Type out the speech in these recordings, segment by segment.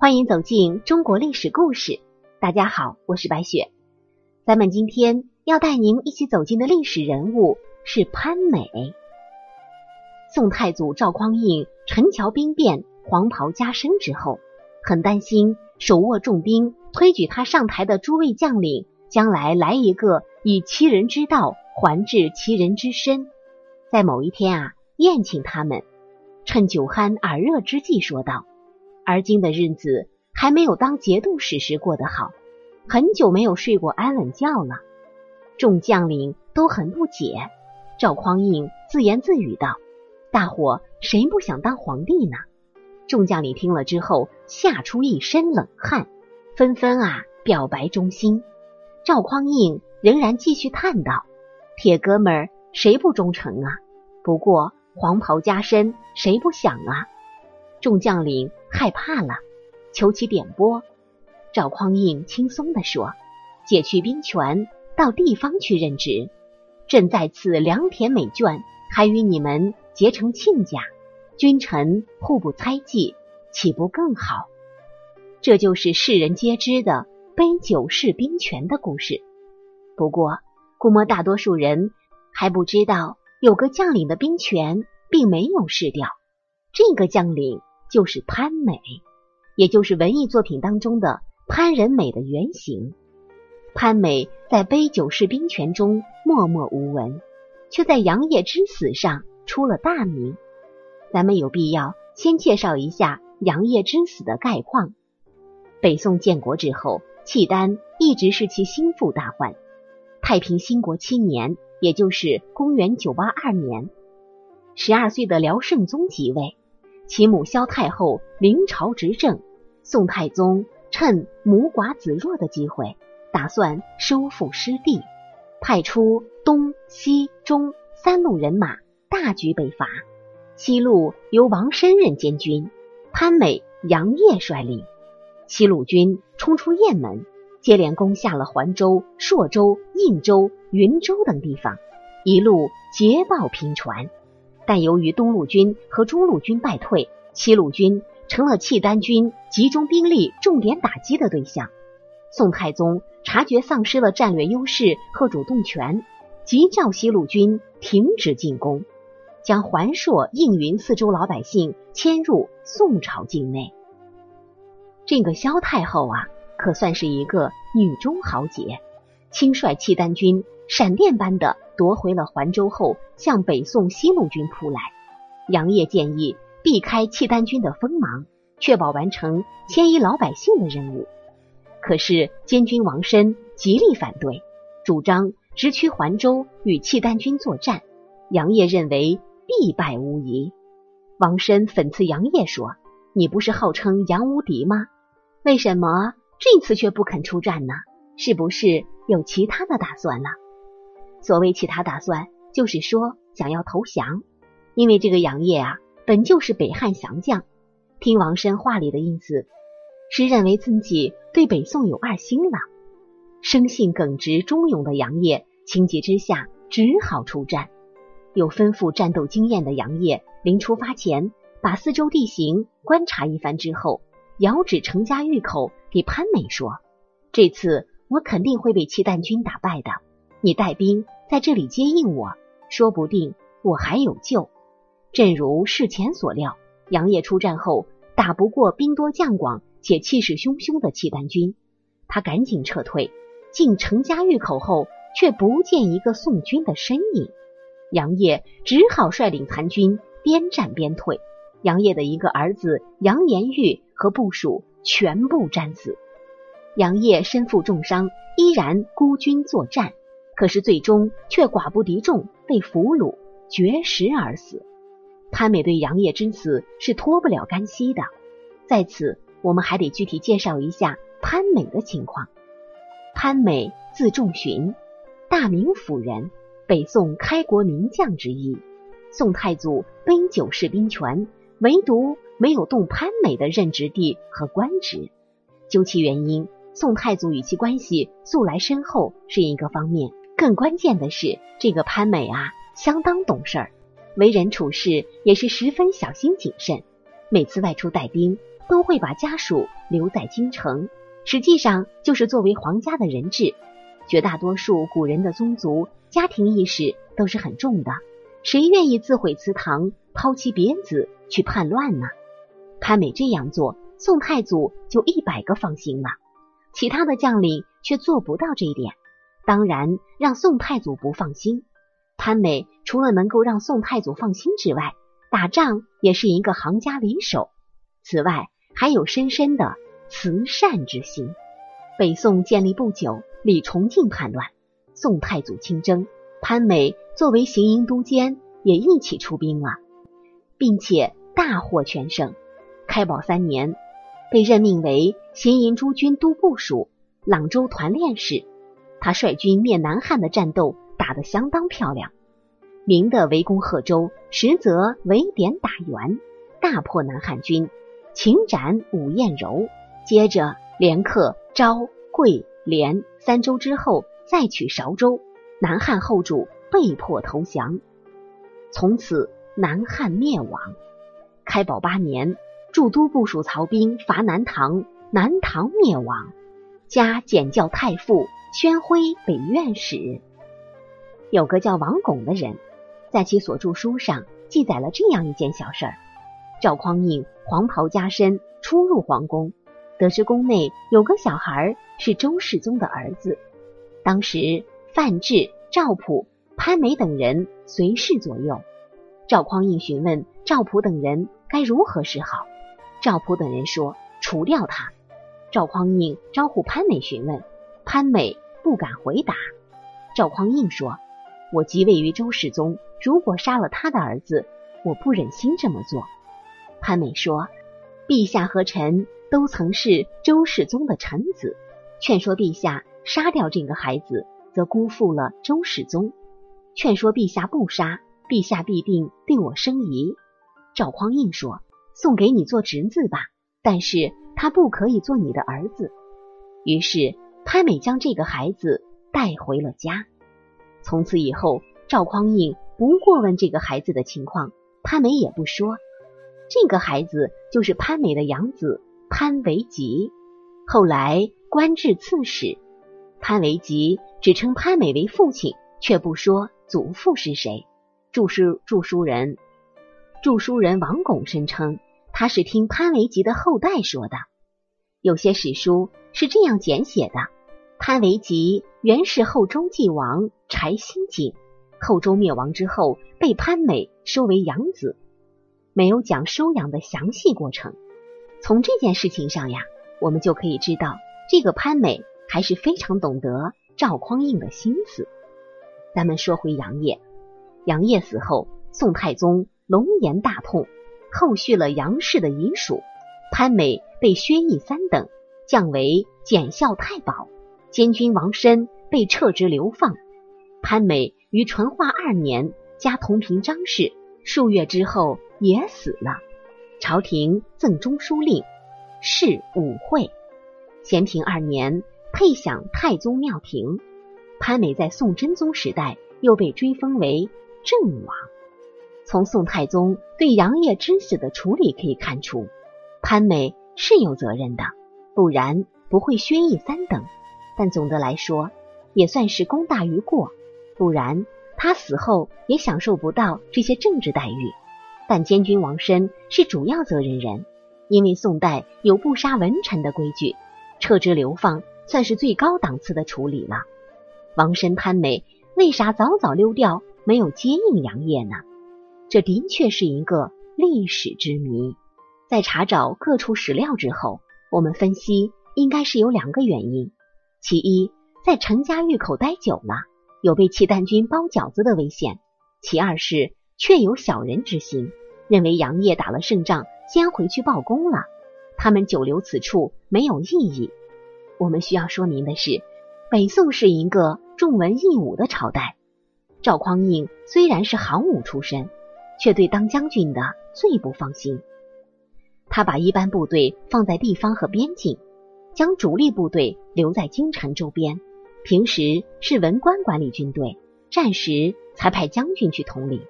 欢迎走进中国历史故事。大家好，我是白雪。咱们今天要带您一起走进的历史人物是潘美。宋太祖赵匡胤陈桥兵变，黄袍加身之后，很担心手握重兵推举他上台的诸位将领，将来来一个以其人之道还治其人之身。在某一天啊，宴请他们，趁酒酣耳热之际，说道。而今的日子还没有当节度使时过得好，很久没有睡过安稳觉了。众将领都很不解。赵匡胤自言自语道：“大伙谁不想当皇帝呢？”众将领听了之后，吓出一身冷汗，纷纷啊表白忠心。赵匡胤仍然继续叹道：“铁哥们儿，谁不忠诚啊？不过黄袍加身，谁不想啊？”众将领害怕了，求其点拨。赵匡胤轻松地说：“解去兵权，到地方去任职。朕在此良田美眷，还与你们结成亲家，君臣互不猜忌，岂不更好？”这就是世人皆知的杯酒释兵权的故事。不过，估摸大多数人还不知道，有个将领的兵权并没有释掉。这个将领。就是潘美，也就是文艺作品当中的潘仁美的原型。潘美在杯酒释兵权中默默无闻，却在杨业之死上出了大名。咱们有必要先介绍一下杨业之死的概况。北宋建国之后，契丹一直是其心腹大患。太平兴国七年，也就是公元九八二年，十二岁的辽圣宗即位。其母萧太后临朝执政，宋太宗趁母寡子弱的机会，打算收复失地，派出东西中三路人马大举北伐。西路由王申任监军，潘美、杨业率领。西路军冲出雁门，接连攻下了环州、朔州、应州、云州等地方，一路捷报频传。但由于东路军和中路军败退，西路军成了契丹军集中兵力重点打击的对象。宋太宗察觉丧失了战略优势和主动权，急叫西路军停止进攻，将环朔、应云四州老百姓迁入宋朝境内。这个萧太后啊，可算是一个女中豪杰，亲率契丹军闪电般的。夺回了环州后，向北宋西路军扑来。杨业建议避开契丹军的锋芒，确保完成迁移老百姓的任务。可是监军王申极力反对，主张直趋环州与契丹军作战。杨业认为必败无疑。王申讽刺杨业说：“你不是号称杨无敌吗？为什么这次却不肯出战呢？是不是有其他的打算呢？”所谓其他打算，就是说想要投降，因为这个杨业啊，本就是北汉降将。听王申话里的意思，是认为自己对北宋有二心了。生性耿直忠勇的杨业，情急之下只好出战。有丰富战斗经验的杨业，临出发前把四周地形观察一番之后，遥指程家峪口给潘美说：“这次我肯定会被契丹军打败的。”你带兵在这里接应我，说不定我还有救。正如事前所料，杨业出战后打不过兵多将广且气势汹汹的契丹军，他赶紧撤退。进程家峪口后，却不见一个宋军的身影。杨业只好率领残军边战边退。杨业的一个儿子杨延玉和部属全部战死。杨业身负重伤，依然孤军作战。可是最终却寡不敌众，被俘虏，绝食而死。潘美对杨业之死是脱不了干系的。在此，我们还得具体介绍一下潘美的情况。潘美字仲荀，大名府人，北宋开国名将之一。宋太祖杯酒释兵权，唯独没有动潘美的任职地和官职。究其原因，宋太祖与其关系素来深厚是一个方面。更关键的是，这个潘美啊，相当懂事儿，为人处事也是十分小心谨慎。每次外出带兵，都会把家属留在京城，实际上就是作为皇家的人质。绝大多数古人的宗族家庭意识都是很重的，谁愿意自毁祠堂、抛妻别子去叛乱呢？潘美这样做，宋太祖就一百个放心了。其他的将领却做不到这一点，当然让宋太祖不放心。潘美除了能够让宋太祖放心之外，打仗也是一个行家里手。此外，还有深深的慈善之心。北宋建立不久，李崇敬叛乱，宋太祖亲征，潘美作为行营都监也一起出兵了，并且大获全胜。开宝三年，被任命为行营诸军都部署、朗州团练使。他率军灭南汉的战斗打得相当漂亮，明的围攻贺州，实则围点打援，大破南汉军，擒斩武彦柔。接着连克昭、桂、连三州之后，再取韶州，南汉后主被迫投降，从此南汉灭亡。开宝八年。驻都部署曹兵伐南唐，南唐灭亡，加检校太傅、宣徽北院使。有个叫王巩的人，在其所著书上记载了这样一件小事儿：赵匡胤黄袍加身出入皇宫，得知宫内有个小孩是周世宗的儿子。当时范质、赵普、潘美等人随侍左右。赵匡胤询问赵普等人该如何是好。赵普等人说：“除掉他。”赵匡胤招呼潘美询问，潘美不敢回答。赵匡胤说：“我即位于周世宗，如果杀了他的儿子，我不忍心这么做。”潘美说：“陛下和臣都曾是周世宗的臣子，劝说陛下杀掉这个孩子，则辜负了周世宗；劝说陛下不杀，陛下必定对我生疑。”赵匡胤说。送给你做侄子吧，但是他不可以做你的儿子。于是潘美将这个孩子带回了家。从此以后，赵匡胤不过问这个孩子的情况，潘美也不说。这个孩子就是潘美的养子潘维吉，后来官至刺史。潘维吉只称潘美为父亲，却不说祖父是谁。著书著书人著书人王拱声称。他是听潘维吉的后代说的，有些史书是这样简写的：潘维吉原是后周晋王柴兴景，后周灭亡之后被潘美收为养子，没有讲收养的详细过程。从这件事情上呀，我们就可以知道，这个潘美还是非常懂得赵匡胤的心思。咱们说回杨业，杨业死后，宋太宗龙颜大痛。后续了杨氏的遗属，潘美被薛义三等降为检校太保，监军王申被撤职流放。潘美于淳化二年加同平张氏，数月之后也死了。朝廷赠中书令，谥武惠。咸平二年配享太宗庙庭。潘美在宋真宗时代又被追封为郑王。从宋太宗对杨业之死的处理可以看出，潘美是有责任的，不然不会薛义三等。但总的来说，也算是功大于过，不然他死后也享受不到这些政治待遇。但监军王申是主要责任人，因为宋代有不杀文臣的规矩，撤职流放算是最高档次的处理了。王申、潘美为啥早早溜掉，没有接应杨业呢？这的确是一个历史之谜。在查找各处史料之后，我们分析应该是有两个原因：其一，在陈家峪口待久了，有被契丹军包饺子的危险；其二是确有小人之心，认为杨业打了胜仗，先回去报功了，他们久留此处没有意义。我们需要说明的是，北宋是一个重文抑武的朝代。赵匡胤虽然是行武出身。却对当将军的最不放心。他把一般部队放在地方和边境，将主力部队留在京城周边。平时是文官管理军队，战时才派将军去统领。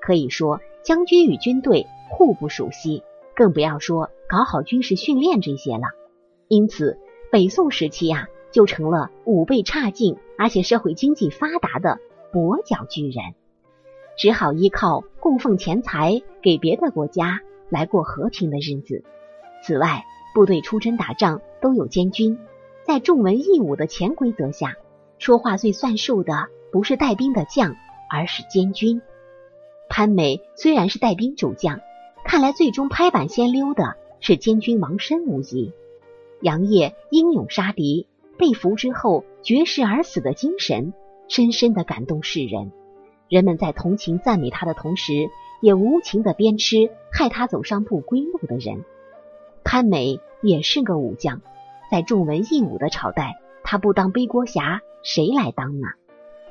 可以说，将军与军队互不熟悉，更不要说搞好军事训练这些了。因此，北宋时期呀，就成了武备差劲而且社会经济发达的跛脚巨人，只好依靠供奉钱财给别的国家来过和平的日子。此外，部队出征打仗都有监军，在重文抑武的潜规则下，说话最算数的不是带兵的将，而是监军。潘美虽然是带兵主将，看来最终拍板先溜的是监军王申无疑。杨业英勇杀敌，被俘之后绝食而死的精神，深深的感动世人。人们在同情赞美他的同时，也无情的鞭笞害他走上不归路的人。潘美也是个武将，在重文抑武的朝代，他不当背锅侠，谁来当呢？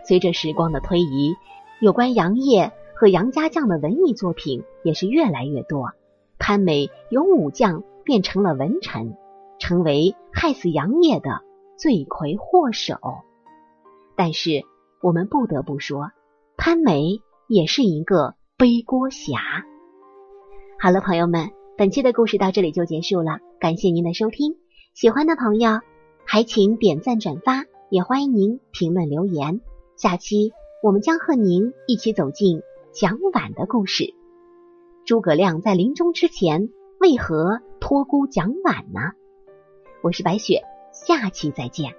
随着时光的推移，有关杨业和杨家将的文艺作品也是越来越多。潘美由武将变成了文臣。成为害死杨业的罪魁祸首，但是我们不得不说，潘美也是一个背锅侠。好了，朋友们，本期的故事到这里就结束了，感谢您的收听。喜欢的朋友还请点赞转发，也欢迎您评论留言。下期我们将和您一起走进蒋琬的故事。诸葛亮在临终之前为何托孤蒋琬呢？我是白雪，下期再见。